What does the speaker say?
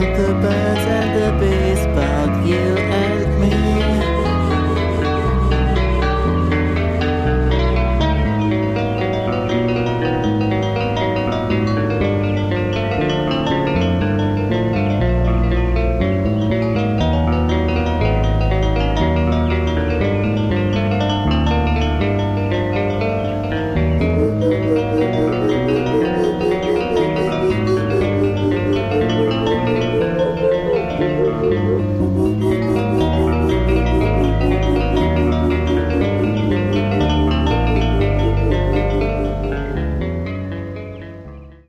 the best.